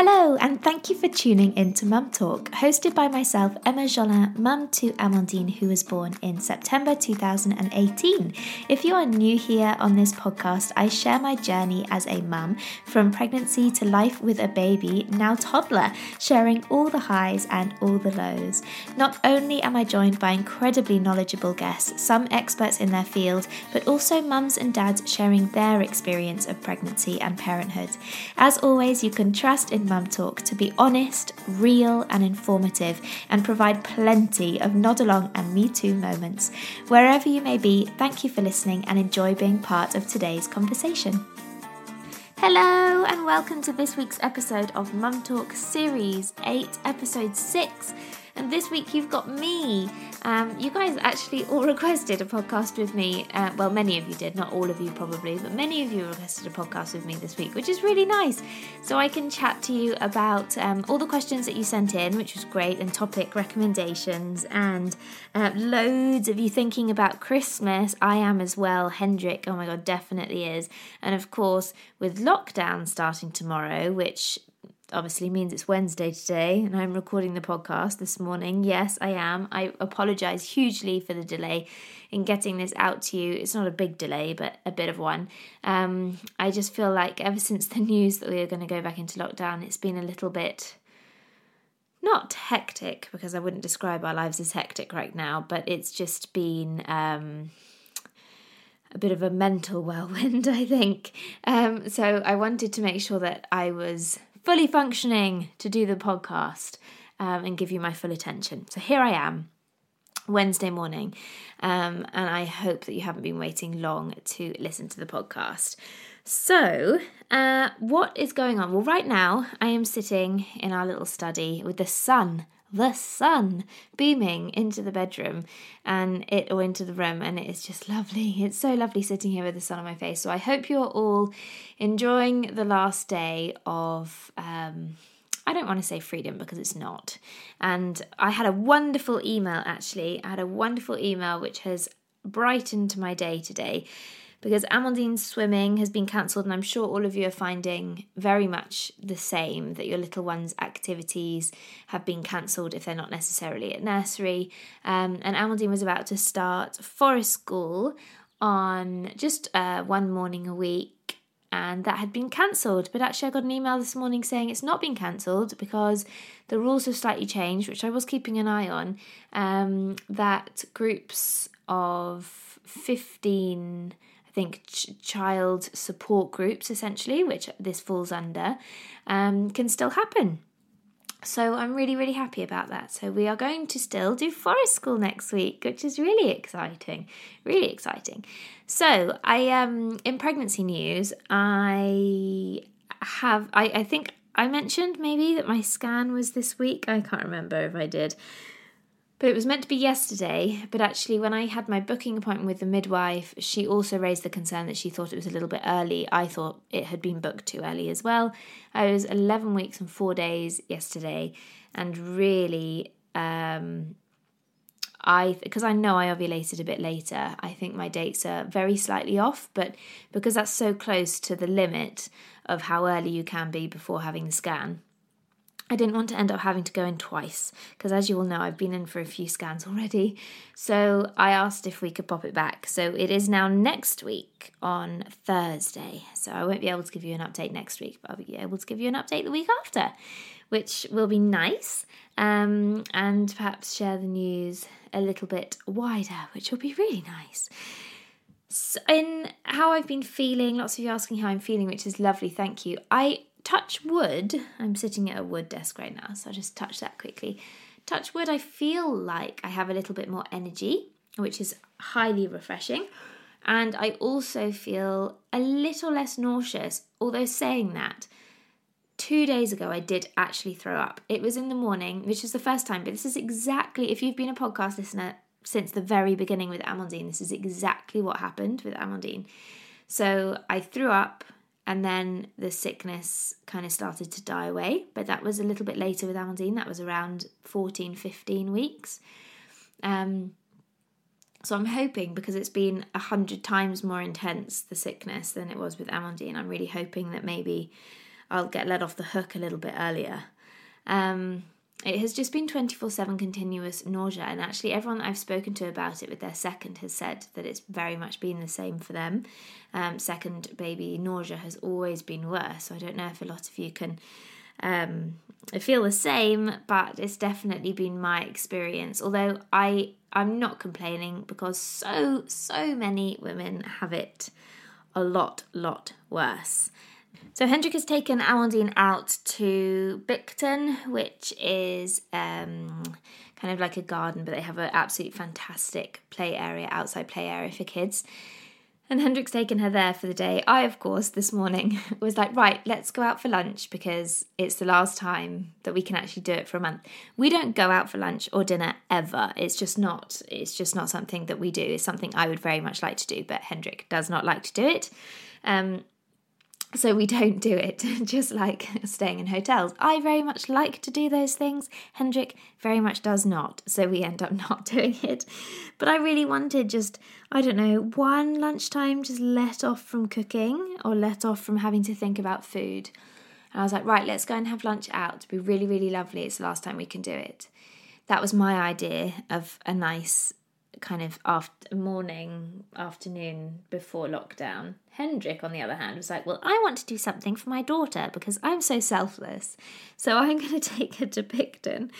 Hello, and thank you for tuning in to Mum Talk, hosted by myself, Emma Jolin, mum to Amandine, who was born in September 2018. If you are new here on this podcast, I share my journey as a mum from pregnancy to life with a baby, now toddler, sharing all the highs and all the lows. Not only am I joined by incredibly knowledgeable guests, some experts in their field, but also mums and dads sharing their experience of pregnancy and parenthood. As always, you can trust in Mum Talk to be honest, real, and informative, and provide plenty of nod along and me too moments. Wherever you may be, thank you for listening and enjoy being part of today's conversation. Hello, and welcome to this week's episode of Mum Talk Series 8, Episode 6. And this week you've got me. Um, you guys actually all requested a podcast with me. Uh, well, many of you did, not all of you probably, but many of you requested a podcast with me this week, which is really nice. So I can chat to you about um, all the questions that you sent in, which was great, and topic recommendations, and uh, loads of you thinking about Christmas. I am as well. Hendrik, oh my god, definitely is. And of course, with lockdown starting tomorrow, which obviously means it's Wednesday today and I'm recording the podcast this morning. Yes, I am. I apologize hugely for the delay in getting this out to you. It's not a big delay, but a bit of one. Um, I just feel like ever since the news that we are going to go back into lockdown, it's been a little bit not hectic because I wouldn't describe our lives as hectic right now, but it's just been. Um, a bit of a mental whirlwind, I think. Um, so I wanted to make sure that I was fully functioning to do the podcast um, and give you my full attention. So here I am. Wednesday morning, um, and I hope that you haven't been waiting long to listen to the podcast. So, uh, what is going on? Well, right now I am sitting in our little study with the sun the sun beaming into the bedroom and it or into the room and it is just lovely it's so lovely sitting here with the sun on my face so i hope you're all enjoying the last day of um, I don't want to say freedom because it's not. And I had a wonderful email actually. I had a wonderful email which has brightened my day today because Amandine's swimming has been cancelled, and I'm sure all of you are finding very much the same that your little one's activities have been cancelled if they're not necessarily at nursery. Um, and Amandine was about to start forest school on just uh, one morning a week. And that had been cancelled, but actually, I got an email this morning saying it's not been cancelled because the rules have slightly changed, which I was keeping an eye on. Um, that groups of 15 think ch- child support groups, essentially, which this falls under, um, can still happen. So I'm really, really happy about that. So we are going to still do forest school next week, which is really exciting. Really exciting. So I um in pregnancy news, I have I, I think I mentioned maybe that my scan was this week. I can't remember if I did. But it was meant to be yesterday, but actually, when I had my booking appointment with the midwife, she also raised the concern that she thought it was a little bit early. I thought it had been booked too early as well. I was 11 weeks and four days yesterday, and really, um, I because I know I ovulated a bit later, I think my dates are very slightly off, but because that's so close to the limit of how early you can be before having the scan, I didn't want to end up having to go in twice because, as you all know, I've been in for a few scans already. So I asked if we could pop it back. So it is now next week on Thursday. So I won't be able to give you an update next week, but I'll be able to give you an update the week after, which will be nice. Um, and perhaps share the news a little bit wider, which will be really nice. So in how I've been feeling, lots of you asking how I'm feeling, which is lovely. Thank you. I touch wood, I'm sitting at a wood desk right now, so I'll just touch that quickly. Touch wood, I feel like I have a little bit more energy, which is highly refreshing. And I also feel a little less nauseous, although saying that, two days ago I did actually throw up. It was in the morning, which is the first time, but this is exactly, if you've been a podcast listener since the very beginning with Amandine, this is exactly what happened with Amandine. So I threw up and then the sickness kind of started to die away but that was a little bit later with amandine that was around 14 15 weeks um, so i'm hoping because it's been a hundred times more intense the sickness than it was with amandine i'm really hoping that maybe I'll get let off the hook a little bit earlier. Um, it has just been 24 7 continuous nausea, and actually, everyone that I've spoken to about it with their second has said that it's very much been the same for them. Um, second baby nausea has always been worse, so I don't know if a lot of you can um, feel the same, but it's definitely been my experience. Although I I'm not complaining because so so many women have it a lot lot worse. So Hendrik has taken Amandine out to Bicton, which is um, kind of like a garden, but they have an absolutely fantastic play area, outside play area for kids. And Hendrik's taken her there for the day. I, of course, this morning was like, right, let's go out for lunch because it's the last time that we can actually do it for a month. We don't go out for lunch or dinner ever. It's just not. It's just not something that we do. It's something I would very much like to do, but Hendrik does not like to do it. Um, so we don't do it, just like staying in hotels. I very much like to do those things. Hendrik very much does not. So we end up not doing it. But I really wanted just, I don't know, one lunchtime just let off from cooking or let off from having to think about food. And I was like, right, let's go and have lunch out. It'd be really, really lovely. It's the last time we can do it. That was my idea of a nice kind of after morning, afternoon before lockdown. Hendrik, on the other hand, was like, Well, I want to do something for my daughter because I'm so selfless. So I'm going to take her to Bicton.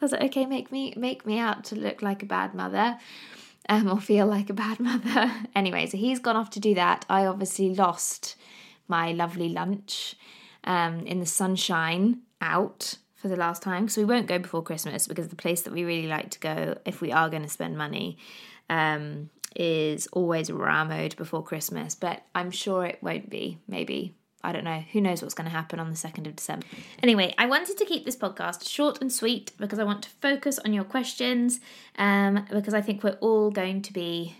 I was like, Okay, make me make me out to look like a bad mother. Um, or feel like a bad mother. anyway, so he's gone off to do that. I obviously lost my lovely lunch um, in the sunshine out for the last time so we won't go before Christmas because the place that we really like to go if we are going to spend money um, is always Ramode before Christmas, but I'm sure it won't be. Maybe. I don't know. Who knows what's going to happen on the 2nd of December? Anyway, I wanted to keep this podcast short and sweet because I want to focus on your questions um, because I think we're all going to be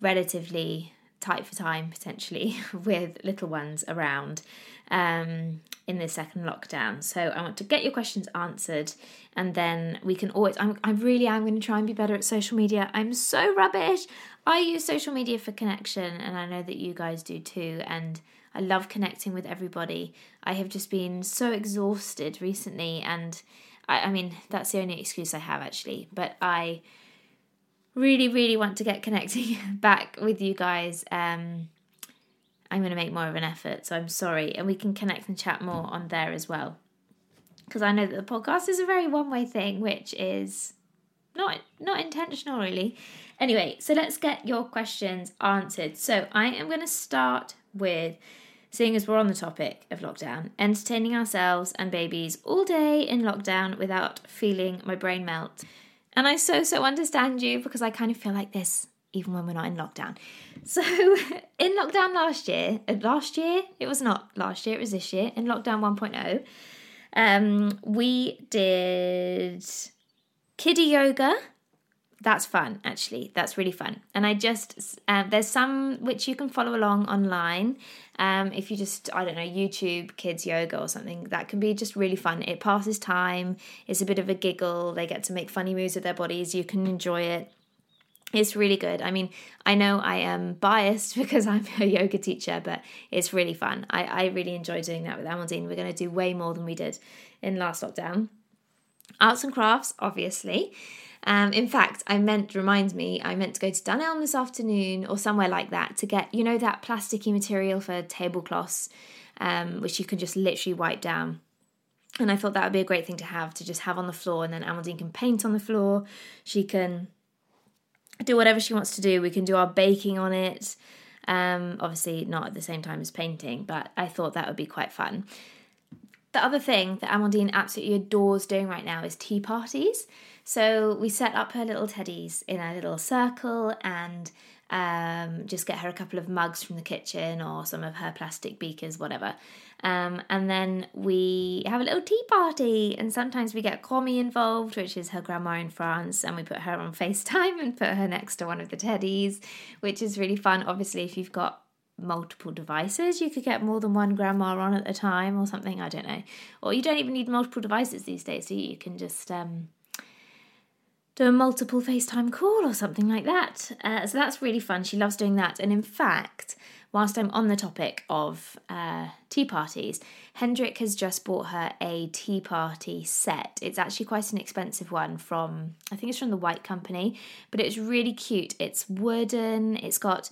relatively tight for time potentially with little ones around um, in this second lockdown. So I want to get your questions answered, and then we can always. I'm, I really am going to try and be better at social media. I'm so rubbish. I use social media for connection, and I know that you guys do too. And I love connecting with everybody. I have just been so exhausted recently, and I, I mean that's the only excuse I have actually. But I really, really want to get connecting back with you guys. Um, I'm going to make more of an effort. So I'm sorry. And we can connect and chat more on there as well. Because I know that the podcast is a very one way thing, which is not not intentional really. Anyway, so let's get your questions answered. So I am going to start with seeing as we're on the topic of lockdown, entertaining ourselves and babies all day in lockdown without feeling my brain melt. And I so so understand you because I kind of feel like this even when we're not in lockdown. So, in lockdown last year, uh, last year, it was not last year, it was this year, in lockdown 1.0, um, we did kiddie yoga. That's fun, actually. That's really fun. And I just, um, there's some which you can follow along online. Um, if you just, I don't know, YouTube kids yoga or something, that can be just really fun. It passes time, it's a bit of a giggle, they get to make funny moves with their bodies, you can enjoy it. It's really good. I mean, I know I am biased because I'm a yoga teacher, but it's really fun. I, I really enjoy doing that with Amandine. We're going to do way more than we did in last lockdown. Arts and crafts, obviously. Um, in fact, I meant, remind me, I meant to go to Dunelm this afternoon or somewhere like that to get, you know, that plasticky material for tablecloths, um, which you can just literally wipe down. And I thought that would be a great thing to have, to just have on the floor, and then Amandine can paint on the floor. She can do whatever she wants to do. We can do our baking on it. Um, obviously, not at the same time as painting, but I thought that would be quite fun. The other thing that Amandine absolutely adores doing right now is tea parties. So we set up her little teddies in a little circle and um, just get her a couple of mugs from the kitchen or some of her plastic beakers, whatever. Um, and then we have a little tea party, and sometimes we get Comi involved, which is her grandma in France, and we put her on FaceTime and put her next to one of the teddies, which is really fun. Obviously, if you've got multiple devices, you could get more than one grandma on at a time or something, I don't know. Or you don't even need multiple devices these days, so you? you can just um, do a multiple FaceTime call or something like that. Uh, so that's really fun. She loves doing that. And in fact, whilst I'm on the topic of uh, tea parties, Hendrik has just bought her a tea party set. It's actually quite an expensive one from, I think it's from the White Company, but it's really cute. It's wooden, it's got,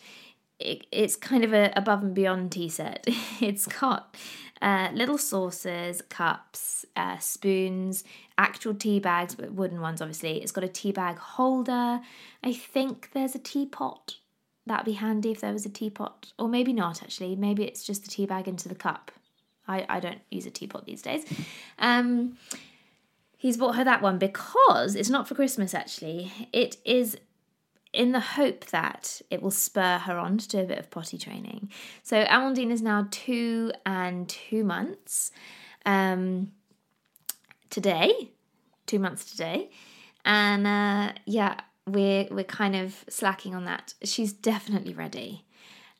it, it's kind of a above and beyond tea set. it's got uh, little saucers, cups, uh, spoons, actual tea bags, but wooden ones, obviously. It's got a tea bag holder. I think there's a teapot. That'd be handy if there was a teapot, or maybe not actually. Maybe it's just the tea bag into the cup. I, I don't use a teapot these days. Um, he's bought her that one because it's not for Christmas actually. It is in the hope that it will spur her on to do a bit of potty training. So Amandine is now two and two months um, today, two months today, and uh, yeah, we're we're kind of slacking on that. She's definitely ready.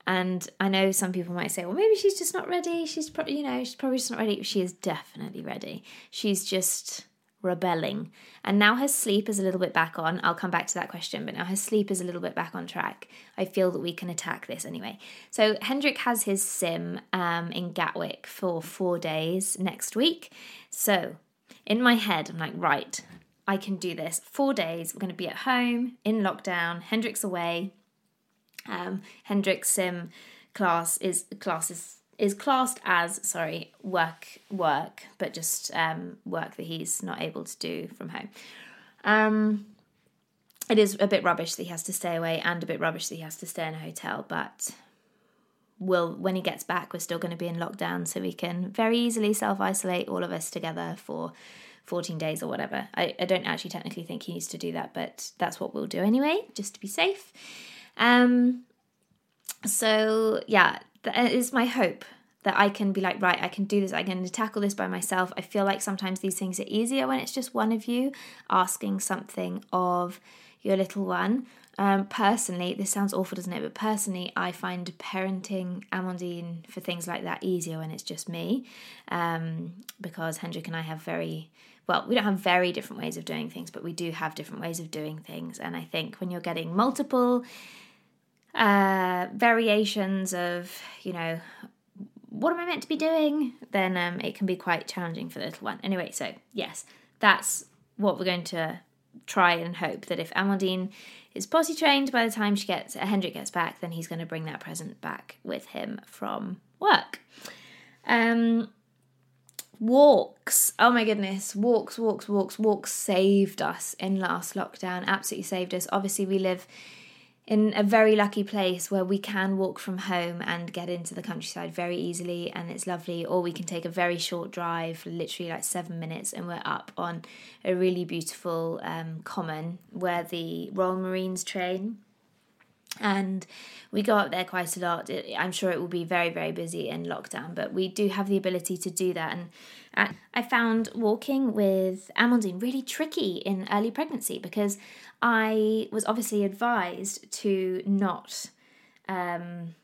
And I know some people might say, well, maybe she's just not ready. She's probably, you know, she's probably just not ready. She is definitely ready. She's just rebelling. And now her sleep is a little bit back on. I'll come back to that question, but now her sleep is a little bit back on track. I feel that we can attack this anyway. So Hendrik has his sim um, in Gatwick for four days next week. So in my head, I'm like, right, I can do this. Four days. We're going to be at home in lockdown. Hendrik's away. Um, Hendrik's sim class is class is classed as sorry work work but just um, work that he's not able to do from home. Um, it is a bit rubbish that he has to stay away and a bit rubbish that he has to stay in a hotel but will when he gets back we're still going to be in lockdown so we can very easily self-isolate all of us together for 14 days or whatever. I, I don't actually technically think he needs to do that but that's what we'll do anyway just to be safe. Um so yeah that is my hope that I can be like, right, I can do this, I can tackle this by myself. I feel like sometimes these things are easier when it's just one of you asking something of your little one. Um, personally, this sounds awful, doesn't it? But personally, I find parenting Amandine for things like that easier when it's just me, um, because Hendrik and I have very well, we don't have very different ways of doing things, but we do have different ways of doing things. And I think when you're getting multiple uh, variations of, you know, what am I meant to be doing, then um, it can be quite challenging for the little one. Anyway, so yes, that's what we're going to try and hope that if Amandine is potty trained by the time she gets uh, Hendrik gets back, then he's going to bring that present back with him from work. Um, walks. Oh my goodness, walks, walks, walks, walks saved us in last lockdown. Absolutely saved us. Obviously, we live in a very lucky place where we can walk from home and get into the countryside very easily and it's lovely. Or we can take a very short drive literally like seven minutes and we're up on a really beautiful um, common where the royal marines train. And we go up there quite a lot. I'm sure it will be very very busy in lockdown but we do have the ability to do that. And i found walking with amandine really tricky in early pregnancy because I was obviously advised to not um,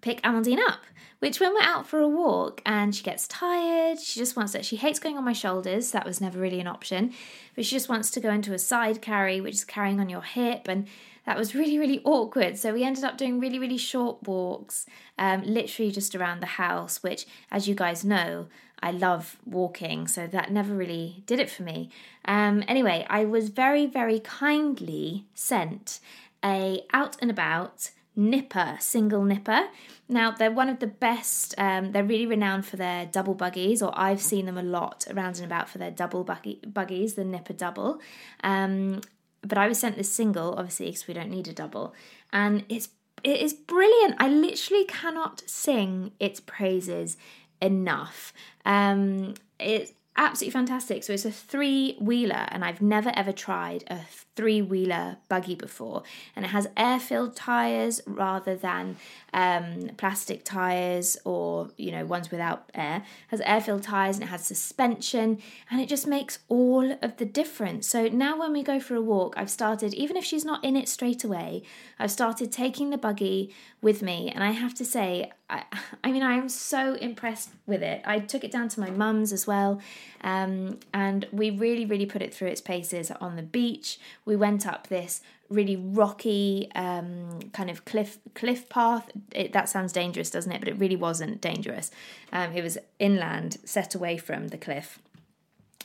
pick Amandine up. Which, when we're out for a walk and she gets tired, she just wants it. She hates going on my shoulders. That was never really an option. But she just wants to go into a side carry, which is carrying on your hip. And that was really, really awkward. So we ended up doing really, really short walks, um, literally just around the house, which, as you guys know, I love walking, so that never really did it for me. Um, anyway, I was very, very kindly sent a out and about nipper, single nipper. Now, they're one of the best, um, they're really renowned for their double buggies, or I've seen them a lot around and about for their double buggy, buggies, the nipper double. Um, but I was sent this single, obviously, because we don't need a double, and it's it is brilliant. I literally cannot sing its praises enough. Um, it's absolutely fantastic. So it's a three wheeler, and I've never ever tried a three wheeler buggy before. And it has air filled tyres rather than um, plastic tyres or you know ones without air. It has air filled tyres and it has suspension, and it just makes all of the difference. So now when we go for a walk, I've started even if she's not in it straight away, I've started taking the buggy with me, and I have to say I, I mean, I am so impressed with it. I took it down to my mum's as well, um, and we really, really put it through its paces on the beach. We went up this really rocky um, kind of cliff cliff path. It, that sounds dangerous, doesn't it? But it really wasn't dangerous. Um, it was inland, set away from the cliff.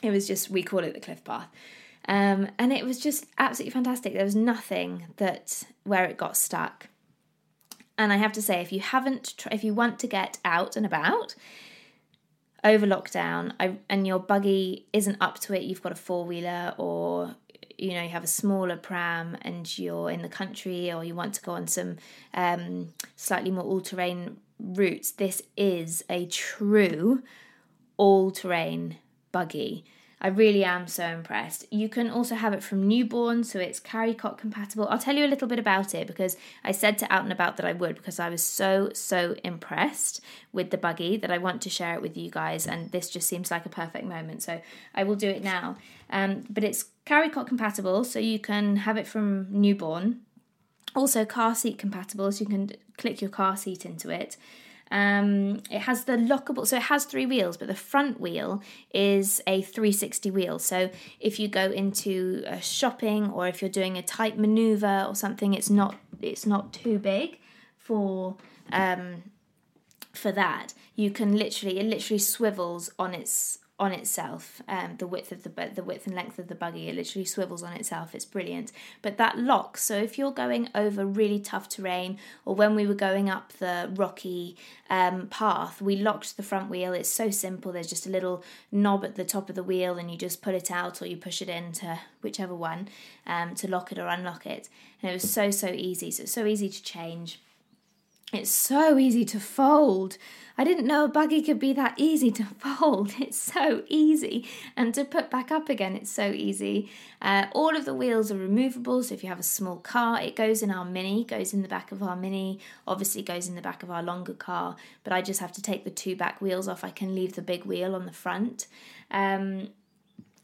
It was just we call it the cliff path. Um, and it was just absolutely fantastic. There was nothing that where it got stuck. And I have to say, if you haven't, if you want to get out and about over lockdown, I, and your buggy isn't up to it, you've got a four wheeler or you know you have a smaller pram and you're in the country or you want to go on some um, slightly more all-terrain routes this is a true all-terrain buggy I really am so impressed. You can also have it from newborn, so it's carry cot compatible. I'll tell you a little bit about it because I said to Out and About that I would because I was so, so impressed with the buggy that I want to share it with you guys. And this just seems like a perfect moment. So I will do it now. Um, but it's carry cot compatible, so you can have it from newborn. Also, car seat compatible, so you can click your car seat into it. Um, it has the lockable, so it has three wheels, but the front wheel is a 360 wheel. So if you go into a shopping or if you're doing a tight maneuver or something, it's not it's not too big for um, for that. You can literally it literally swivels on its on itself. Um, the width of the the width and length of the buggy it literally swivels on itself. It's brilliant. But that locks. So if you're going over really tough terrain, or when we were going up the rocky um, path, we locked the front wheel. It's so simple. There's just a little knob at the top of the wheel, and you just pull it out or you push it into whichever one um, to lock it or unlock it. And it was so so easy. So so easy to change. It's so easy to fold. I didn't know a buggy could be that easy to fold. It's so easy. And to put back up again, it's so easy. Uh, all of the wheels are removable. So if you have a small car, it goes in our Mini, goes in the back of our Mini, obviously goes in the back of our longer car. But I just have to take the two back wheels off. I can leave the big wheel on the front. Um,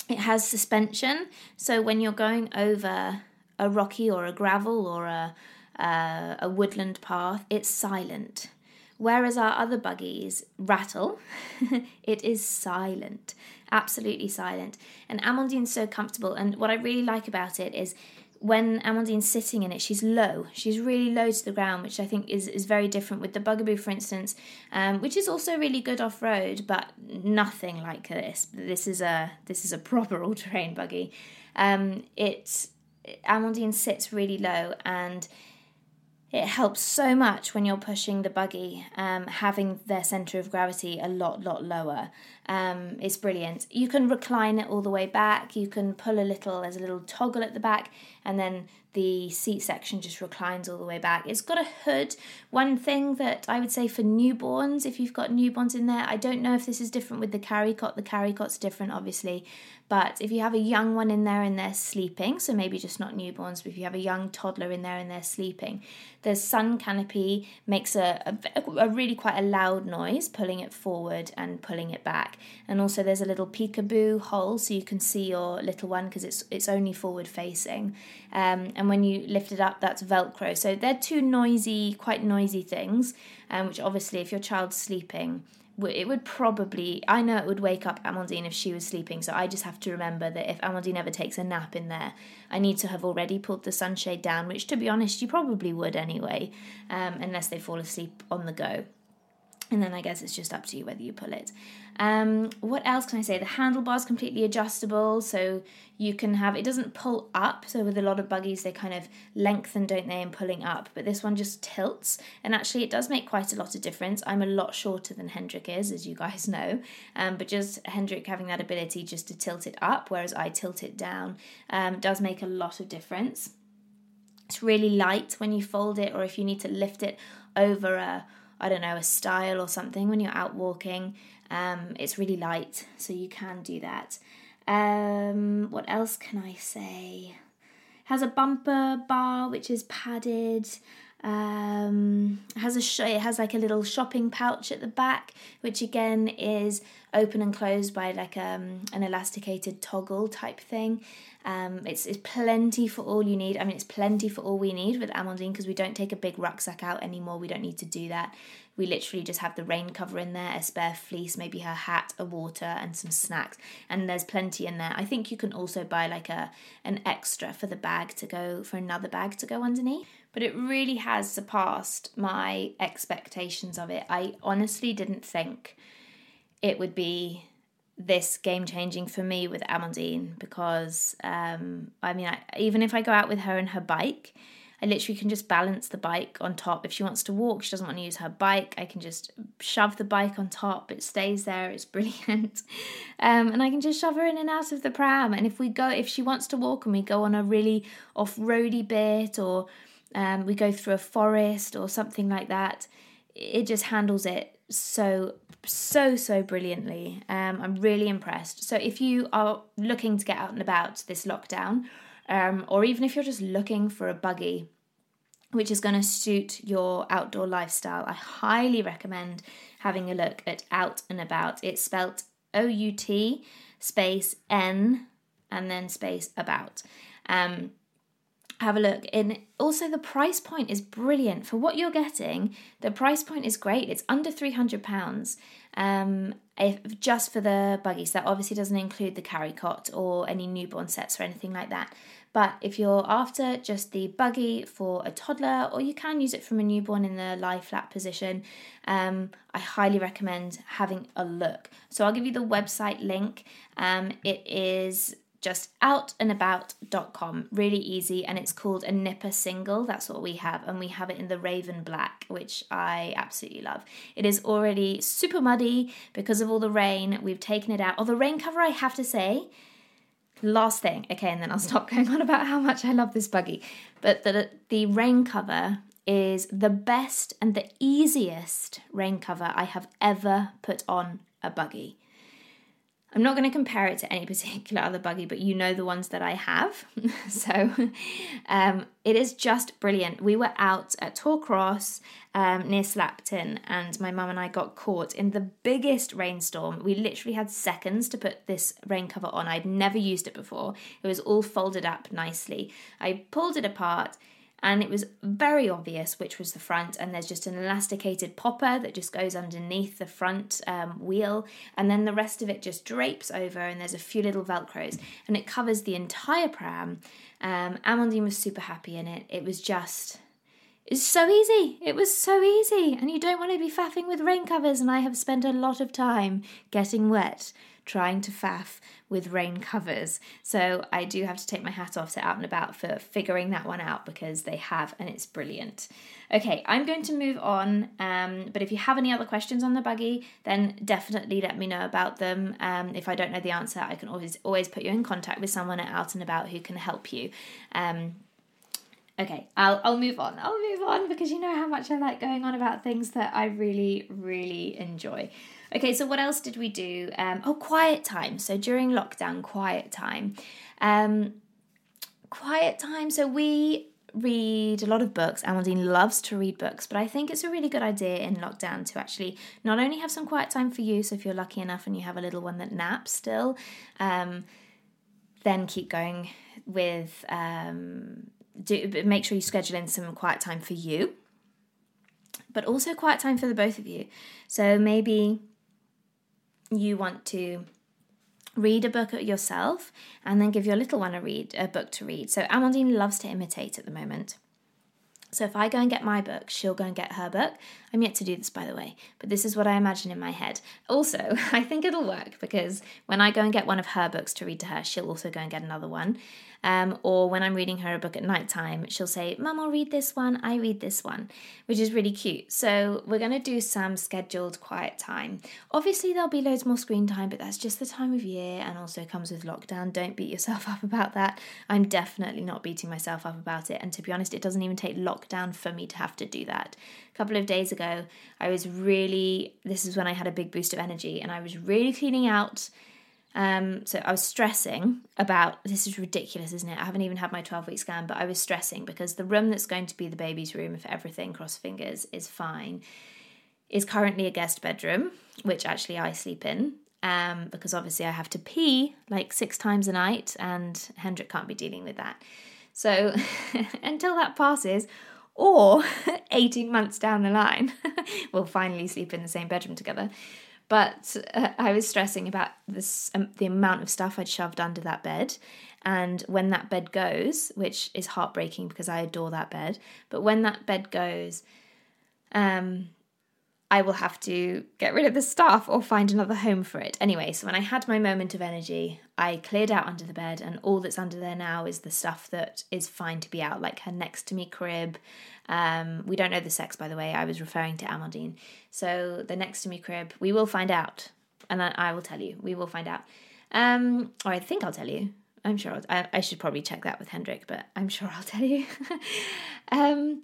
it has suspension. So when you're going over a rocky or a gravel or a, uh, a woodland path, it's silent. Whereas our other buggies rattle, it is silent, absolutely silent. And Amandine's so comfortable. And what I really like about it is when Amandine's sitting in it, she's low. She's really low to the ground, which I think is, is very different with the Bugaboo, for instance, um, which is also really good off road, but nothing like this. This is a this is a proper all terrain buggy. Um, it Amandine sits really low and it helps so much when you're pushing the buggy, um, having their center of gravity a lot, lot lower. Um, it's brilliant. You can recline it all the way back. You can pull a little, there's a little toggle at the back, and then the seat section just reclines all the way back. It's got a hood. One thing that I would say for newborns, if you've got newborns in there, I don't know if this is different with the carry cot. The carry cot's different, obviously, but if you have a young one in there and they're sleeping, so maybe just not newborns, but if you have a young toddler in there and they're sleeping, the sun canopy makes a, a, a really quite a loud noise, pulling it forward and pulling it back. And also there's a little peekaboo hole so you can see your little one because it's it's only forward facing. Um, and when you lift it up, that's Velcro. So they're two noisy, quite noisy things, um, which obviously if your child's sleeping, it would probably I know it would wake up Amandine if she was sleeping so I just have to remember that if Amandine ever takes a nap in there I need to have already pulled the sunshade down which to be honest you probably would anyway um, unless they fall asleep on the go and then I guess it's just up to you whether you pull it. Um, what else can I say? The handlebar is completely adjustable, so you can have it doesn't pull up. So with a lot of buggies, they kind of lengthen, don't they, in pulling up. But this one just tilts, and actually it does make quite a lot of difference. I'm a lot shorter than Hendrik is, as you guys know, um, but just Hendrik having that ability just to tilt it up, whereas I tilt it down, um, does make a lot of difference. It's really light when you fold it, or if you need to lift it over a I don't know, a stile or something when you're out walking. Um, it's really light, so you can do that. Um, what else can I say? has a bumper bar which is padded. Um, has a sh- it has like a little shopping pouch at the back, which again is open and closed by like um, an elasticated toggle type thing. Um, it's, it's plenty for all you need. I mean, it's plenty for all we need with Amandine because we don't take a big rucksack out anymore. We don't need to do that. we literally just have the rain cover in there, a spare fleece, maybe her hat, a water, and some snacks. And there's plenty in there. I think you can also buy like a an extra for the bag to go for another bag to go underneath. But it really has surpassed my expectations of it. I honestly didn't think it would be this game changing for me with Amandine because um, I mean, I, even if I go out with her and her bike, I literally can just balance the bike on top. If she wants to walk, she doesn't want to use her bike, I can just shove the bike on top. It stays there, it's brilliant. Um, and I can just shove her in and out of the pram. And if we go, if she wants to walk and we go on a really off roady bit or um, we go through a forest or something like that, it just handles it so so so brilliantly. Um, i'm really impressed. So if you are looking to get out and about this lockdown um, or even if you're just looking for a buggy which is going to suit your outdoor lifestyle i highly recommend having a look at out and about. It's spelt o-u-t space n and then space about. Um, have a look. And also, the price point is brilliant for what you're getting. The price point is great. It's under three hundred pounds. Um, if just for the buggies, that obviously doesn't include the carry cot or any newborn sets or anything like that. But if you're after just the buggy for a toddler, or you can use it from a newborn in the lie flat position, um, I highly recommend having a look. So I'll give you the website link. Um, it is just outandabout.com. Really easy, and it's called a Nipper single. That's what we have, and we have it in the Raven Black, which I absolutely love. It is already super muddy because of all the rain. We've taken it out. Oh, the rain cover, I have to say. Last thing, okay, and then I'll stop going on about how much I love this buggy. But the the rain cover is the best and the easiest rain cover I have ever put on a buggy. I'm not going to compare it to any particular other buggy, but you know the ones that I have. so um, it is just brilliant. We were out at Torcross um, near Slapton, and my mum and I got caught in the biggest rainstorm. We literally had seconds to put this rain cover on. I'd never used it before. It was all folded up nicely. I pulled it apart and it was very obvious which was the front and there's just an elasticated popper that just goes underneath the front um, wheel and then the rest of it just drapes over and there's a few little velcros and it covers the entire pram um, amandine was super happy in it it was just it's so easy. It was so easy. And you don't want to be faffing with rain covers. And I have spent a lot of time getting wet trying to faff with rain covers. So I do have to take my hat off to Out and About for figuring that one out because they have and it's brilliant. Okay, I'm going to move on. Um, but if you have any other questions on the buggy, then definitely let me know about them. Um, if I don't know the answer, I can always always put you in contact with someone at Out and About who can help you. Um, okay, I'll I'll move on. I'll move on because you know how much I like going on about things that I really really enjoy. Okay, so what else did we do? Um, oh, quiet time. So during lockdown, quiet time. Um, quiet time. So we read a lot of books. Amandine loves to read books, but I think it's a really good idea in lockdown to actually not only have some quiet time for you, so if you're lucky enough and you have a little one that naps still, um, then keep going with um, do make sure you schedule in some quiet time for you, but also quiet time for the both of you. So maybe you want to read a book yourself and then give your little one a read a book to read. So Amandine loves to imitate at the moment. So if I go and get my book, she'll go and get her book. I'm yet to do this, by the way, but this is what I imagine in my head. Also, I think it'll work because when I go and get one of her books to read to her, she'll also go and get another one. Um, or when I'm reading her a book at night time, she'll say, Mum, I'll read this one, I read this one, which is really cute. So we're going to do some scheduled quiet time. Obviously, there'll be loads more screen time, but that's just the time of year and also comes with lockdown. Don't beat yourself up about that. I'm definitely not beating myself up about it. And to be honest, it doesn't even take lockdown for me to have to do that. A couple of days ago, I was really, this is when I had a big boost of energy and I was really cleaning out um, so I was stressing about this is ridiculous, isn't it? I haven't even had my 12 week scan, but I was stressing because the room that's going to be the baby's room, if everything, cross fingers, is fine, is currently a guest bedroom, which actually I sleep in. Um, because obviously I have to pee like six times a night, and Hendrik can't be dealing with that. So until that passes, Or 18 months down the line, we'll finally sleep in the same bedroom together. But uh, I was stressing about this um, the amount of stuff I'd shoved under that bed. And when that bed goes, which is heartbreaking because I adore that bed, but when that bed goes, um, I will have to get rid of the stuff or find another home for it. Anyway, so when I had my moment of energy, I cleared out under the bed, and all that's under there now is the stuff that is fine to be out, like her next to me crib. Um, we don't know the sex, by the way. I was referring to Amandine. So the next to me crib, we will find out, and I, I will tell you. We will find out, um, or I think I'll tell you. I'm sure I, I, should probably check that with Hendrik, but I'm sure I'll tell you. um,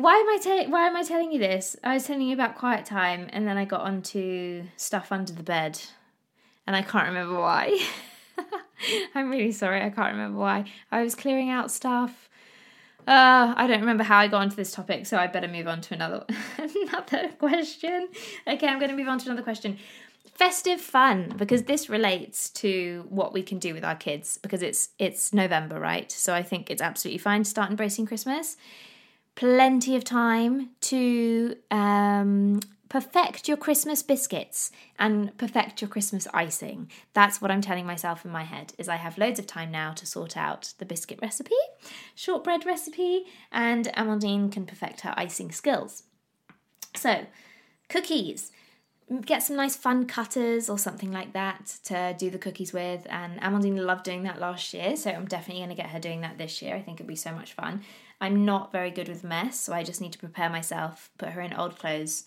why am I ta- why am I telling you this? I was telling you about quiet time, and then I got onto stuff under the bed, and I can't remember why. I'm really sorry, I can't remember why. I was clearing out stuff. Uh, I don't remember how I got onto this topic, so I better move on to another another question. Okay, I'm going to move on to another question. Festive fun because this relates to what we can do with our kids because it's it's November, right? So I think it's absolutely fine to start embracing Christmas plenty of time to um, perfect your Christmas biscuits and perfect your Christmas icing. That's what I'm telling myself in my head is I have loads of time now to sort out the biscuit recipe, shortbread recipe, and Amandine can perfect her icing skills. So, cookies. Get some nice fun cutters or something like that to do the cookies with. And Amandine loved doing that last year, so I'm definitely going to get her doing that this year. I think it'd be so much fun. I'm not very good with mess, so I just need to prepare myself, put her in old clothes,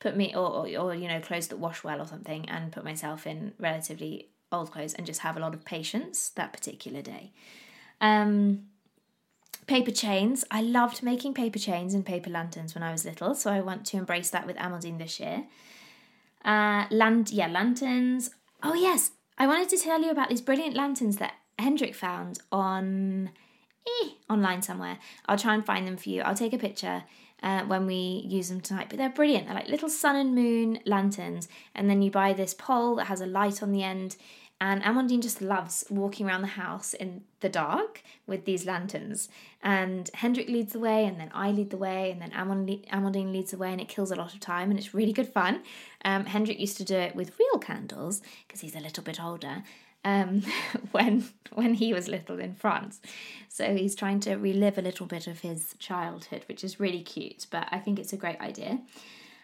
put me or, or, you know clothes that wash well or something, and put myself in relatively old clothes and just have a lot of patience that particular day. Um, paper chains. I loved making paper chains and paper lanterns when I was little, so I want to embrace that with Amandine this year. Uh, land, yeah, lanterns. Oh yes, I wanted to tell you about these brilliant lanterns that Hendrik found on eh, online somewhere. I'll try and find them for you. I'll take a picture uh, when we use them tonight. But they're brilliant. They're like little sun and moon lanterns. And then you buy this pole that has a light on the end. And Amandine just loves walking around the house in the dark with these lanterns. And Hendrik leads the way, and then I lead the way, and then Amandine leads the way, and it kills a lot of time, and it's really good fun. Um, Hendrik used to do it with real candles because he's a little bit older, um, when when he was little in France. So he's trying to relive a little bit of his childhood, which is really cute. But I think it's a great idea.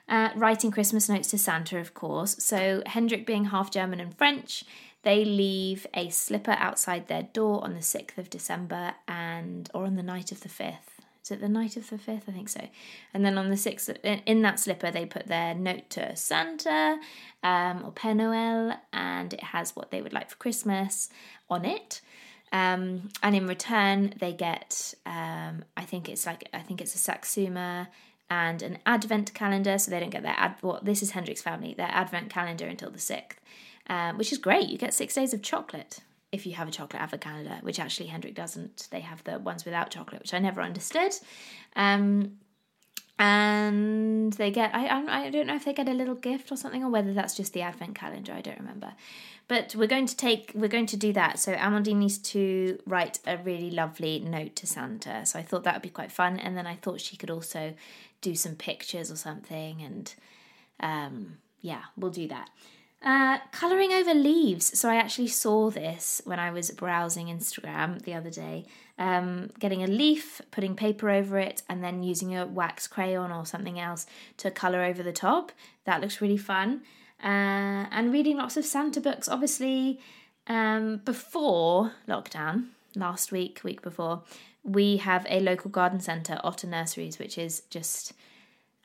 Uh, writing Christmas notes to Santa, of course. So Hendrik, being half German and French, they leave a slipper outside their door on the sixth of December and or on the night of the fifth is it the night of the 5th? I think so. And then on the 6th, in that slipper, they put their note to Santa um, or Père Noël, and it has what they would like for Christmas on it. Um, and in return, they get, um, I think it's like, I think it's a Satsuma and an advent calendar. So they don't get their ad. This is Hendrik's family. Their advent calendar until the sixth, um, which is great. You get six days of chocolate if you have a chocolate calendar, which actually Hendrik doesn't. They have the ones without chocolate, which I never understood. Um, and they get I I don't know if they get a little gift or something or whether that's just the advent calendar. I don't remember. But we're going to take we're going to do that. So Amandine needs to write a really lovely note to Santa. So I thought that would be quite fun. And then I thought she could also do some pictures or something. And um, yeah, we'll do that. Uh, colouring over leaves. So I actually saw this when I was browsing Instagram the other day. Um, getting a leaf, putting paper over it, and then using a wax crayon or something else to colour over the top. That looks really fun. Uh, and reading lots of Santa books, obviously, um, before lockdown, last week, week before, we have a local garden centre, Otter Nurseries, which is just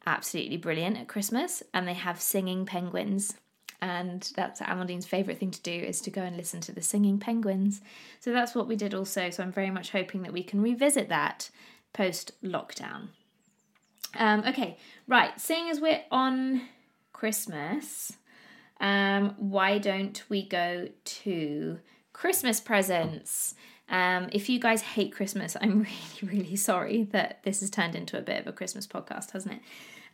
absolutely brilliant at Christmas. And they have singing penguins and that's Amandine's favourite thing to do is to go and listen to the singing penguins. So that's what we did also. So I'm very much hoping that we can revisit that post lockdown. Um, okay, right. Seeing as we're on Christmas, um, why don't we go to Christmas presents? Um, if you guys hate Christmas, I'm really, really sorry that this has turned into a bit of a Christmas podcast, hasn't it?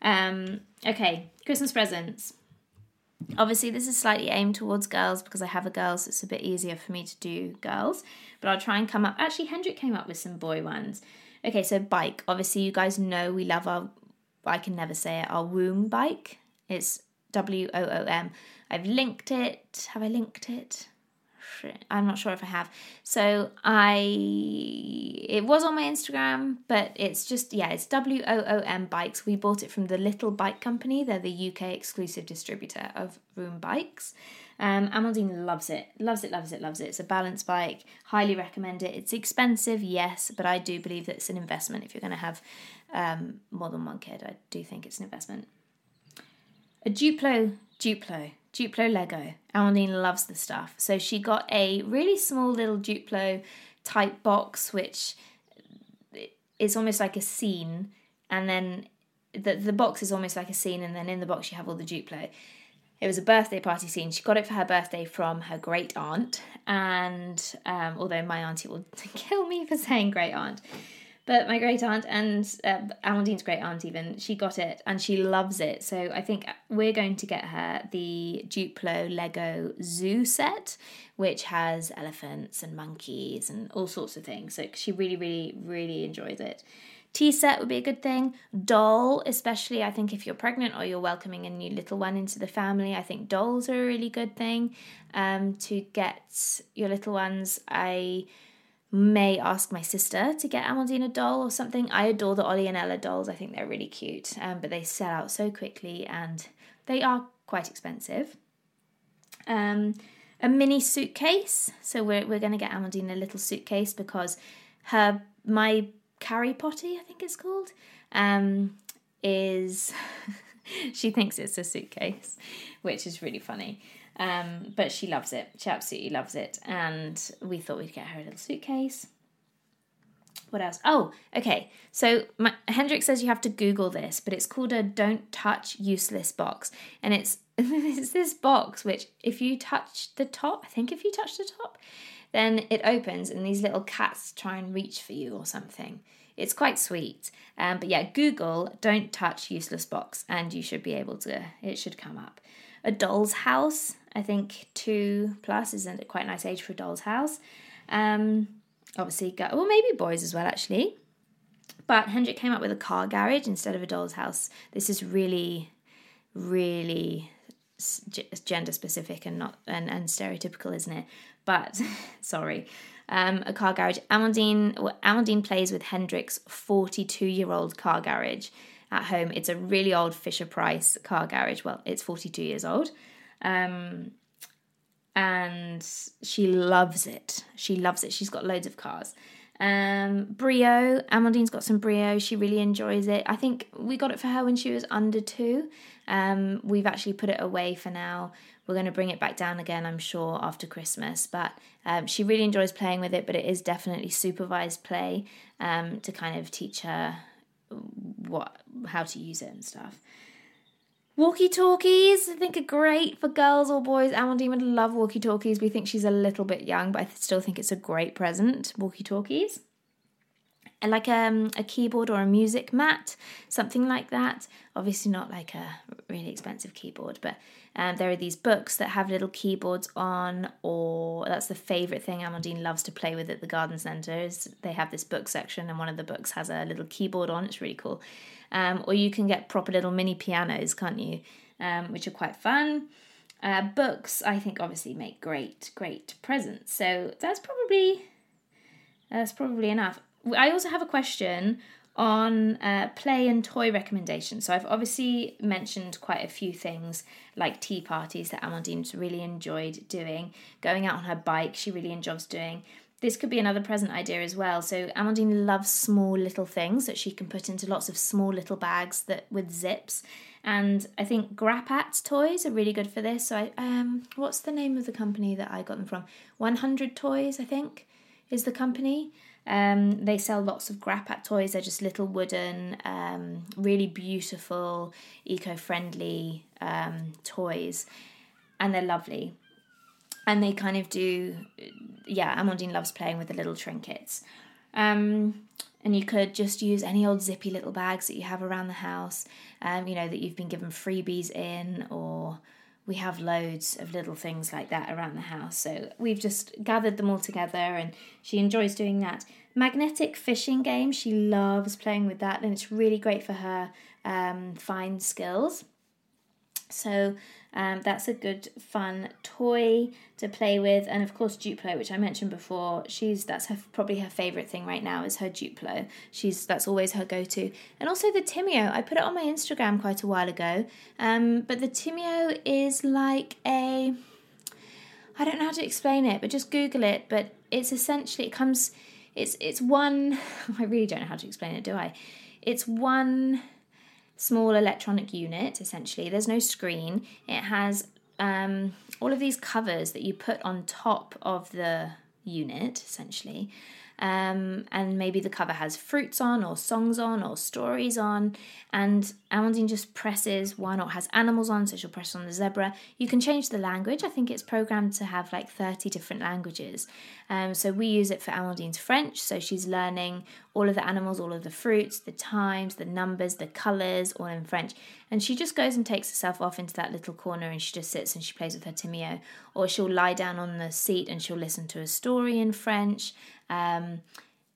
Um, okay, Christmas presents. Obviously, this is slightly aimed towards girls because I have a girl, so it's a bit easier for me to do girls. But I'll try and come up. Actually, Hendrik came up with some boy ones. Okay, so bike. Obviously, you guys know we love our, I can never say it, our womb bike. It's W O O M. I've linked it. Have I linked it? I'm not sure if I have. So I it was on my Instagram, but it's just yeah, it's W O O M bikes. We bought it from the Little Bike Company. They're the UK exclusive distributor of Woom bikes. Um, Amandine loves it, loves it, loves it, loves it. It's a balance bike. Highly recommend it. It's expensive, yes, but I do believe that it's an investment. If you're going to have um, more than one kid, I do think it's an investment. A Duplo, Duplo, Duplo Lego. Amandine loves the stuff. So she got a really small little Duplo type box, which is almost like a scene, and then the the box is almost like a scene, and then in the box you have all the Duplo. It was a birthday party scene. She got it for her birthday from her great aunt, and um, although my auntie will kill me for saying great aunt, but my great aunt and uh, Amandine's great aunt even she got it and she loves it. So I think we're going to get her the Duplo Lego Zoo set, which has elephants and monkeys and all sorts of things. So she really, really, really enjoys it. Tea set would be a good thing. Doll, especially I think if you're pregnant or you're welcoming a new little one into the family, I think dolls are a really good thing um, to get your little ones. I may ask my sister to get Amandine doll or something. I adore the Ollie and Ella dolls. I think they're really cute, um, but they sell out so quickly and they are quite expensive. Um, a mini suitcase. So we're we're going to get Amandine a little suitcase because her my carry Potty, I think it's called, um, is she thinks it's a suitcase, which is really funny. Um, but she loves it. She absolutely loves it. And we thought we'd get her a little suitcase. What else? Oh, okay. So my, Hendrik says you have to Google this, but it's called a "Don't Touch Useless" box, and it's it's this box which, if you touch the top, I think if you touch the top, then it opens and these little cats try and reach for you or something. It's quite sweet. Um, but yeah, Google don't touch useless box and you should be able to, it should come up. A doll's house, I think two plus isn't quite nice age for a doll's house. Um, obviously, go, well, maybe boys as well, actually. But Hendrik came up with a car garage instead of a doll's house. This is really, really gender specific and not and, and stereotypical, isn't it? But sorry, um, a car garage. Amandine well, Amandine plays with Hendrik's forty-two year old car garage at home. It's a really old Fisher Price car garage. Well, it's forty-two years old. Um, and she loves it. She loves it. She's got loads of cars. Um, Brio, Amandine's got some Brio. She really enjoys it. I think we got it for her when she was under two. Um, we've actually put it away for now. We're going to bring it back down again, I'm sure, after Christmas. But um, she really enjoys playing with it, but it is definitely supervised play um, to kind of teach her what how to use it and stuff. Walkie talkies, I think, are great for girls or boys. Amandine would love walkie talkies. We think she's a little bit young, but I still think it's a great present. Walkie talkies like um, a keyboard or a music mat, something like that. Obviously, not like a really expensive keyboard, but um, there are these books that have little keyboards on, or that's the favourite thing Amandine loves to play with at the garden centre. Is they have this book section, and one of the books has a little keyboard on. It's really cool. Um, or you can get proper little mini pianos, can't you? Um, which are quite fun. Uh, books, I think, obviously make great, great presents. So that's probably that's probably enough. I also have a question on uh, play and toy recommendations. So I've obviously mentioned quite a few things like tea parties that Amandine's really enjoyed doing, going out on her bike, she really enjoys doing. This could be another present idea as well. So Amandine loves small little things that she can put into lots of small little bags that with zips. And I think Grapat toys are really good for this. So I um what's the name of the company that I got them from? 100 Toys, I think, is the company. Um, they sell lots of Grapat toys. They're just little wooden, um, really beautiful, eco-friendly um, toys, and they're lovely. And they kind of do, yeah. Amandine loves playing with the little trinkets. Um, and you could just use any old zippy little bags that you have around the house, um, you know, that you've been given freebies in, or we have loads of little things like that around the house. So we've just gathered them all together and she enjoys doing that. Magnetic fishing game, she loves playing with that and it's really great for her um, fine skills. So um, that's a good fun toy to play with, and of course Duplo, which I mentioned before. She's that's her probably her favorite thing right now is her Duplo. She's that's always her go to, and also the Timio. I put it on my Instagram quite a while ago, um, but the Timio is like a I don't know how to explain it, but just Google it. But it's essentially it comes. It's it's one. I really don't know how to explain it, do I? It's one small electronic unit, essentially. There's no screen. It has um, all of these covers that you put on top of the unit, essentially. Um, and maybe the cover has fruits on, or songs on, or stories on. And Amandine just presses one, or has animals on, so she'll press on the zebra. You can change the language. I think it's programmed to have like 30 different languages. Um, so we use it for Amandine's French, so she's learning all of the animals, all of the fruits, the times, the numbers, the colours, all in French. And she just goes and takes herself off into that little corner and she just sits and she plays with her Timio. Or she'll lie down on the seat and she'll listen to a story in French. Um,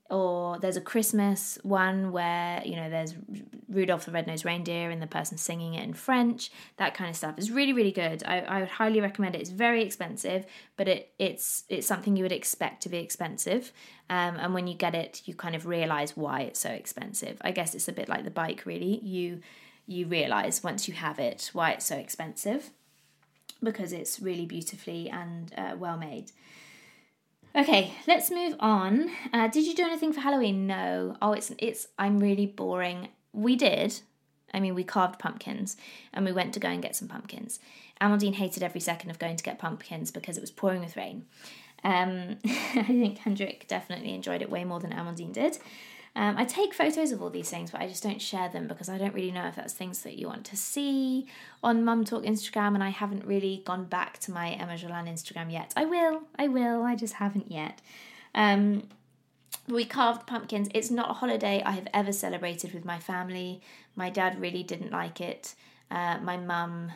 or there's a Christmas one where you know there's Rudolph the Red-Nosed Reindeer and the person singing it in French. That kind of stuff is really really good. I, I would highly recommend it. It's very expensive, but it it's it's something you would expect to be expensive. Um, and when you get it, you kind of realize why it's so expensive. I guess it's a bit like the bike, really. You you realize once you have it why it's so expensive because it's really beautifully and uh, well made. Okay, let's move on. Uh, did you do anything for Halloween? No. Oh, it's it's. I'm really boring. We did. I mean, we carved pumpkins and we went to go and get some pumpkins. Amandine hated every second of going to get pumpkins because it was pouring with rain. Um, I think Hendrik definitely enjoyed it way more than Amandine did. Um, I take photos of all these things, but I just don't share them because I don't really know if that's things that you want to see on Mum Talk Instagram, and I haven't really gone back to my Emma Jolan Instagram yet. I will, I will, I just haven't yet. Um, we carved pumpkins. It's not a holiday I have ever celebrated with my family. My dad really didn't like it. Uh, my mum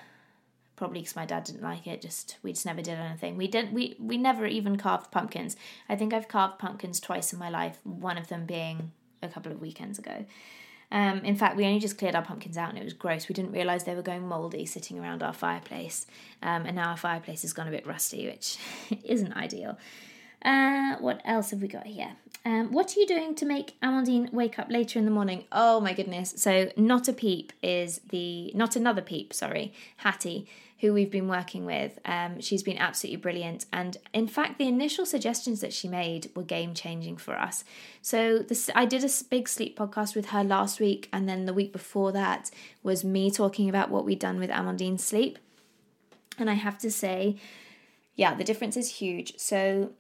probably because my dad didn't like it just we just never did anything we didn't we we never even carved pumpkins i think i've carved pumpkins twice in my life one of them being a couple of weekends ago. Um, in fact, we only just cleared our pumpkins out and it was gross. We didn't realise they were going mouldy sitting around our fireplace. Um, and now our fireplace has gone a bit rusty, which isn't ideal. Uh, what else have we got here? Um, what are you doing to make Amandine wake up later in the morning? Oh my goodness. So, Not a Peep is the, not another Peep, sorry, Hattie who we've been working with. Um, she's been absolutely brilliant. And in fact, the initial suggestions that she made were game changing for us. So this, I did a big sleep podcast with her last week, and then the week before that was me talking about what we'd done with Amandine's sleep. And I have to say, yeah, the difference is huge. So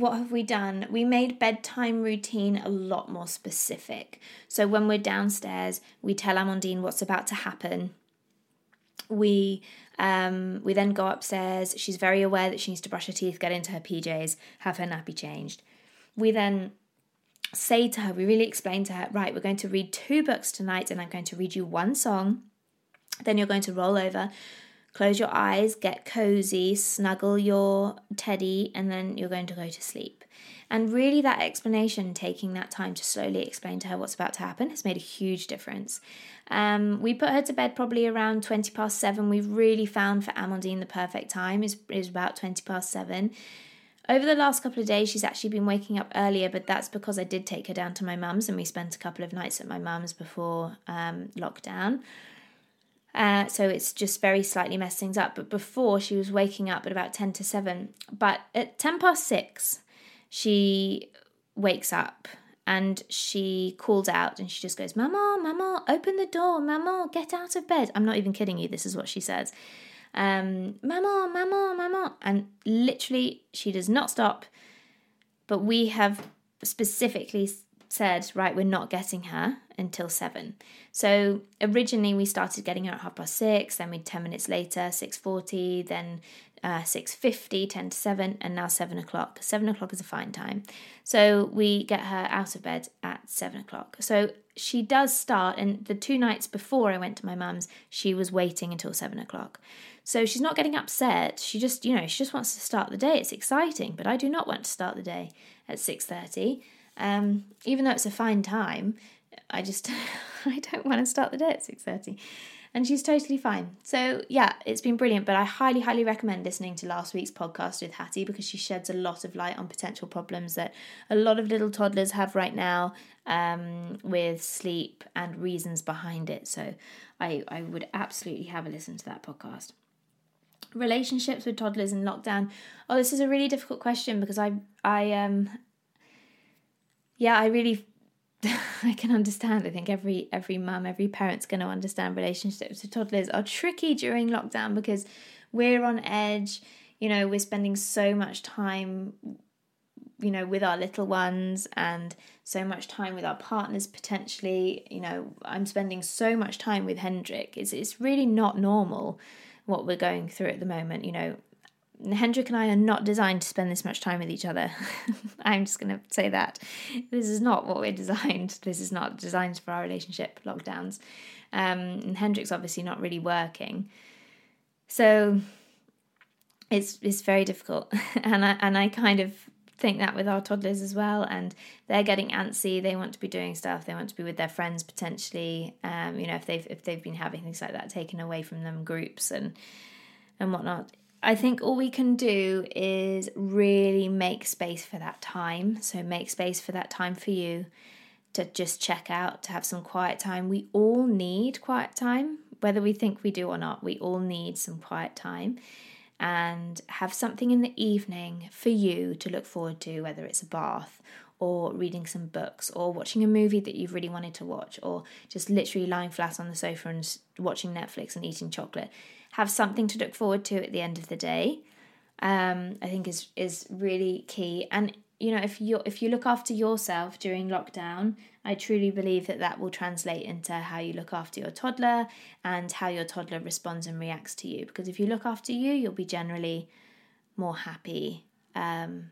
what have we done? We made bedtime routine a lot more specific. So when we're downstairs, we tell Amandine what's about to happen we um, we then go upstairs. She's very aware that she needs to brush her teeth, get into her PJs, have her nappy changed. We then say to her, we really explain to her, right, we're going to read two books tonight, and I'm going to read you one song. Then you're going to roll over, close your eyes, get cozy, snuggle your teddy, and then you're going to go to sleep. And really, that explanation, taking that time to slowly explain to her what's about to happen, has made a huge difference. Um, we put her to bed probably around 20 past seven. We've really found for Amandine the perfect time is, is about 20 past seven. Over the last couple of days, she's actually been waking up earlier, but that's because I did take her down to my mum's and we spent a couple of nights at my mum's before um, lockdown. Uh, so it's just very slightly messed things up. But before, she was waking up at about 10 to 7. But at 10 past 6, she wakes up and she calls out and she just goes, Mama, Mama, open the door, Mama, get out of bed. I'm not even kidding you, this is what she says. Um, Mama, Mama, Mama. And literally, she does not stop. But we have specifically said, right, we're not getting her until seven. So originally we started getting her at half past six, then we 10 minutes later, 6.40, then uh, 6.50, 10 to 7, and now 7 o'clock. 7 o'clock is a fine time. So we get her out of bed at 7 o'clock. So she does start, and the two nights before I went to my mum's, she was waiting until 7 o'clock. So she's not getting upset. She just, you know, she just wants to start the day. It's exciting, but I do not want to start the day at 6:30. Um, even though it's a fine time, I just I don't want to start the day at 6:30 and she's totally fine. So, yeah, it's been brilliant, but I highly, highly recommend listening to last week's podcast with Hattie because she sheds a lot of light on potential problems that a lot of little toddlers have right now um, with sleep and reasons behind it. So, I, I would absolutely have a listen to that podcast. Relationships with toddlers in lockdown. Oh, this is a really difficult question because I, I, um, yeah, I really I can understand. I think every every mum, every parent's going to understand relationships with toddlers are tricky during lockdown because we're on edge. You know, we're spending so much time, you know, with our little ones and so much time with our partners potentially. You know, I'm spending so much time with Hendrik. It's it's really not normal what we're going through at the moment. You know, Hendrik and I are not designed to spend this much time with each other. I'm just going to say that. This is not what we're designed. This is not designed for our relationship lockdowns. Um, and Hendrik's obviously not really working. So it's it's very difficult. and I and I kind of think that with our toddlers as well and they're getting antsy they want to be doing stuff they want to be with their friends potentially um, you know if they've if they've been having things like that taken away from them groups and and whatnot I think all we can do is really make space for that time. So, make space for that time for you to just check out, to have some quiet time. We all need quiet time, whether we think we do or not. We all need some quiet time and have something in the evening for you to look forward to, whether it's a bath or reading some books or watching a movie that you've really wanted to watch or just literally lying flat on the sofa and watching Netflix and eating chocolate have something to look forward to at the end of the day um, I think is is really key. And you know, if you if you look after yourself during lockdown, I truly believe that that will translate into how you look after your toddler and how your toddler responds and reacts to you. Because if you look after you, you'll be generally more happy um,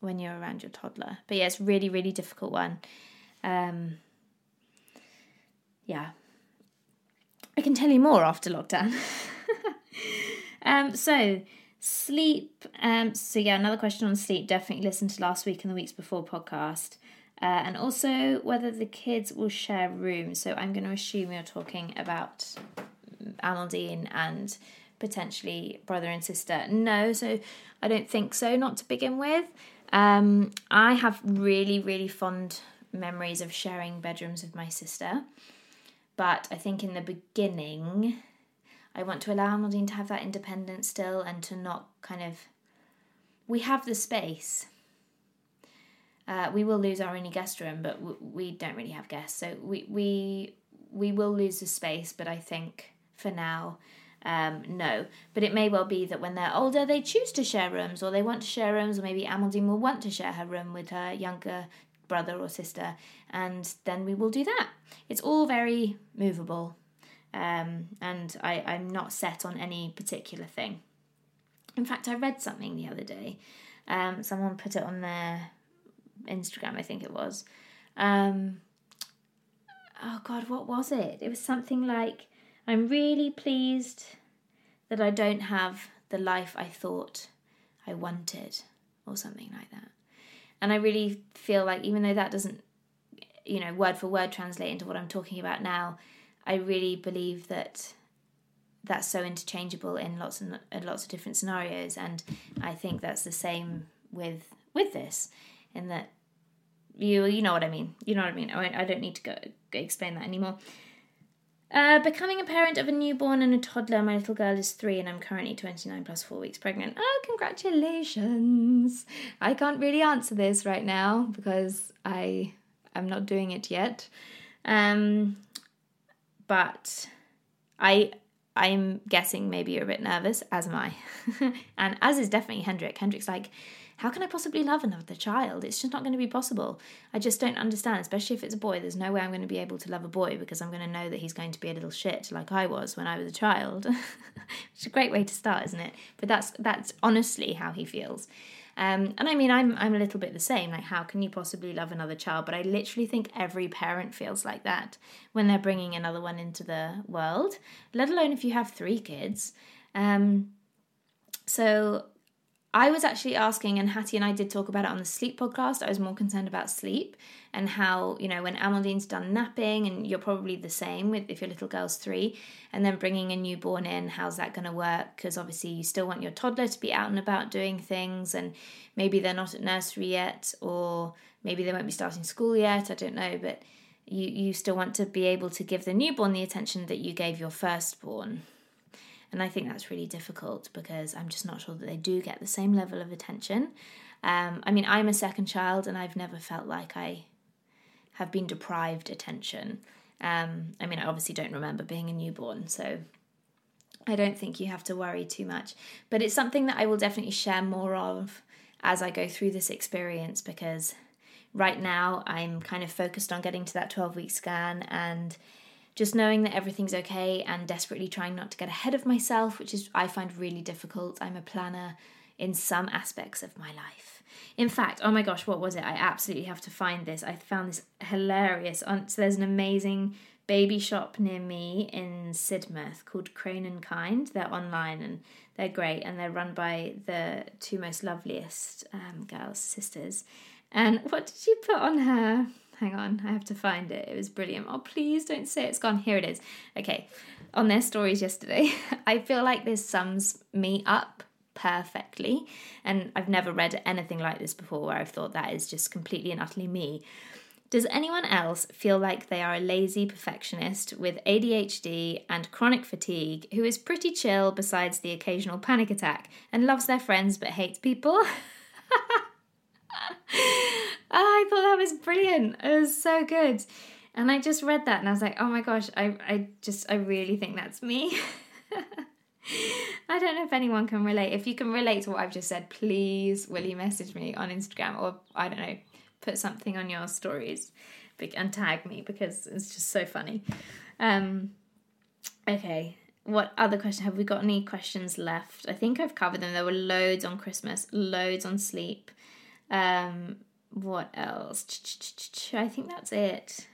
when you're around your toddler. But yeah, it's really really difficult one. Um, yeah, I can tell you more after lockdown. um, so sleep. Um, so yeah, another question on sleep. Definitely listen to last week and the weeks before podcast. Uh, and also whether the kids will share rooms. So I'm going to assume you're talking about Amandine and potentially brother and sister. No, so I don't think so. Not to begin with. Um, I have really, really fond memories of sharing bedrooms with my sister. But I think in the beginning, I want to allow Amandine to have that independence still and to not kind of. We have the space. Uh, we will lose our only guest room, but w- we don't really have guests, so we we we will lose the space. But I think for now, um, no. But it may well be that when they're older, they choose to share rooms, or they want to share rooms, or maybe Amandine will want to share her room with her younger brother or sister, and then we will do that. It's all very movable, um, and I, I'm not set on any particular thing. In fact, I read something the other day. Um, someone put it on their Instagram, I think it was. Um, oh God, what was it? It was something like, I'm really pleased that I don't have the life I thought I wanted, or something like that. And I really feel like, even though that doesn't, you know, word for word translate into what I'm talking about now, I really believe that that's so interchangeable in lots and lots of different scenarios, and I think that's the same with with this, in that you you know what I mean. You know what I mean. I, I don't need to go, go explain that anymore. Uh, becoming a parent of a newborn and a toddler. My little girl is three, and I'm currently 29 plus four weeks pregnant. Oh, congratulations! I can't really answer this right now because I am not doing it yet. Um, but I I'm guessing maybe you're a bit nervous, as am I. and as is definitely Hendrik. Hendrik's like, how can I possibly love another child? It's just not going to be possible. I just don't understand, especially if it's a boy. There's no way I'm going to be able to love a boy because I'm going to know that he's going to be a little shit like I was when I was a child. it's a great way to start, isn't it? But that's that's honestly how he feels. Um, and I mean, I'm I'm a little bit the same. Like, how can you possibly love another child? But I literally think every parent feels like that when they're bringing another one into the world. Let alone if you have three kids. Um, so I was actually asking, and Hattie and I did talk about it on the sleep podcast. I was more concerned about sleep and how, you know, when Amandine's done napping, and you're probably the same with if your little girl's three, and then bringing a newborn in, how's that going to work? Because obviously you still want your toddler to be out and about doing things, and maybe they're not at nursery yet, or maybe they won't be starting school yet. I don't know, but you you still want to be able to give the newborn the attention that you gave your firstborn. And I think that's really difficult because I'm just not sure that they do get the same level of attention. Um, I mean, I'm a second child and I've never felt like I have been deprived attention. Um, I mean, I obviously don't remember being a newborn, so I don't think you have to worry too much. But it's something that I will definitely share more of as I go through this experience because right now I'm kind of focused on getting to that 12 week scan and just knowing that everything's okay and desperately trying not to get ahead of myself, which is I find really difficult. I'm a planner in some aspects of my life. In fact, oh my gosh, what was it? I absolutely have to find this. I found this hilarious. So there's an amazing baby shop near me in Sidmouth called Crane and Kind. They're online and they're great and they're run by the two most loveliest um, girls, sisters. And what did she put on her Hang on, I have to find it. It was brilliant. Oh, please don't say it's gone. Here it is. Okay, on their stories yesterday, I feel like this sums me up perfectly. And I've never read anything like this before where I've thought that is just completely and utterly me. Does anyone else feel like they are a lazy perfectionist with ADHD and chronic fatigue who is pretty chill besides the occasional panic attack and loves their friends but hates people? I thought that was brilliant. It was so good. And I just read that and I was like, oh my gosh, I, I just, I really think that's me. I don't know if anyone can relate. If you can relate to what I've just said, please will you message me on Instagram or I don't know, put something on your stories and tag me because it's just so funny. Um, okay, what other question have we got? Any questions left? I think I've covered them. There were loads on Christmas, loads on sleep. Um, what else? I think that's it.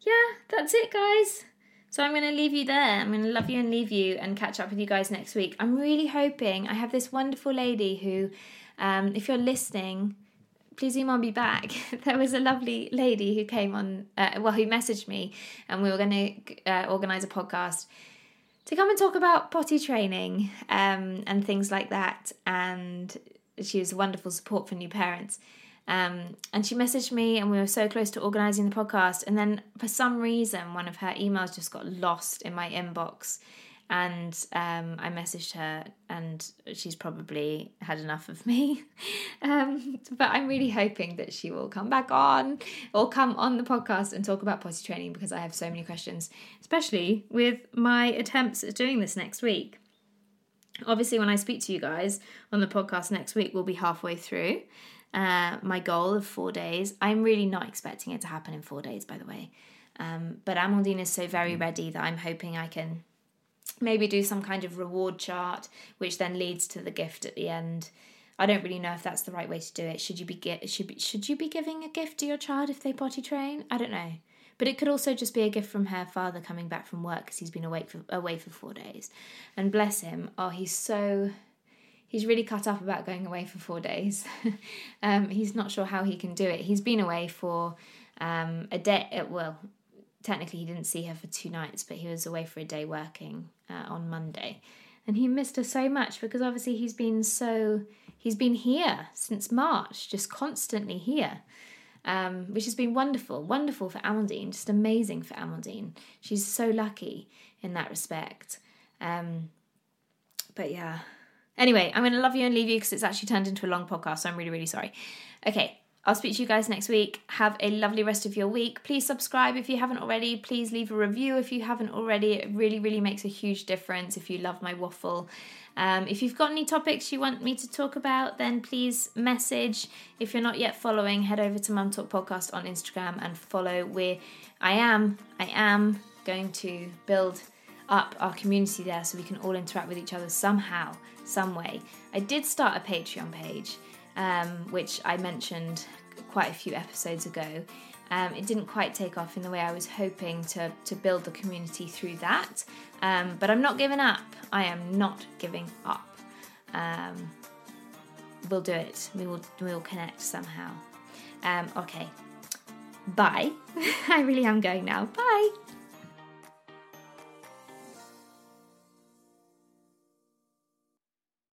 Yeah, that's it, guys. So I'm going to leave you there. I'm going to love you and leave you and catch up with you guys next week. I'm really hoping I have this wonderful lady who, um, if you're listening, please email me back. there was a lovely lady who came on, uh, well, who messaged me, and we were going to uh, organise a podcast to come and talk about potty training um, and things like that. And she was a wonderful support for new parents. Um, and she messaged me, and we were so close to organizing the podcast. And then, for some reason, one of her emails just got lost in my inbox. And um, I messaged her, and she's probably had enough of me. um, but I'm really hoping that she will come back on or come on the podcast and talk about potty training because I have so many questions, especially with my attempts at doing this next week. Obviously, when I speak to you guys on the podcast next week, we'll be halfway through uh, my goal of four days. I'm really not expecting it to happen in four days, by the way. Um, but Amandine is so very ready that I'm hoping I can maybe do some kind of reward chart, which then leads to the gift at the end. I don't really know if that's the right way to do it. Should you be should be, should you be giving a gift to your child if they potty train? I don't know. But it could also just be a gift from her father coming back from work because he's been away for away for four days, and bless him. Oh, he's so he's really cut up about going away for four days. um, he's not sure how he can do it. He's been away for um, a day. Uh, well, technically, he didn't see her for two nights, but he was away for a day working uh, on Monday, and he missed her so much because obviously he's been so he's been here since March, just constantly here. Um, which has been wonderful, wonderful for Amandine, just amazing for Amandine. She's so lucky in that respect. Um, but yeah, Anyway, I'm going to love you and leave you because it's actually turned into a long podcast, so I'm really, really sorry. Okay, I'll speak to you guys next week. Have a lovely rest of your week. Please subscribe if you haven't already. Please leave a review if you haven't already. It really, really makes a huge difference if you love my waffle. Um, if you've got any topics you want me to talk about, then please message. If you're not yet following, head over to Mum Talk Podcast on Instagram and follow. Where I am, I am going to build up our community there so we can all interact with each other somehow, some way. I did start a Patreon page, um, which I mentioned quite a few episodes ago. Um, it didn't quite take off in the way I was hoping to, to build the community through that. Um, but I'm not giving up. I am not giving up. Um, we'll do it. We will, we will connect somehow. Um, okay. Bye. I really am going now. Bye.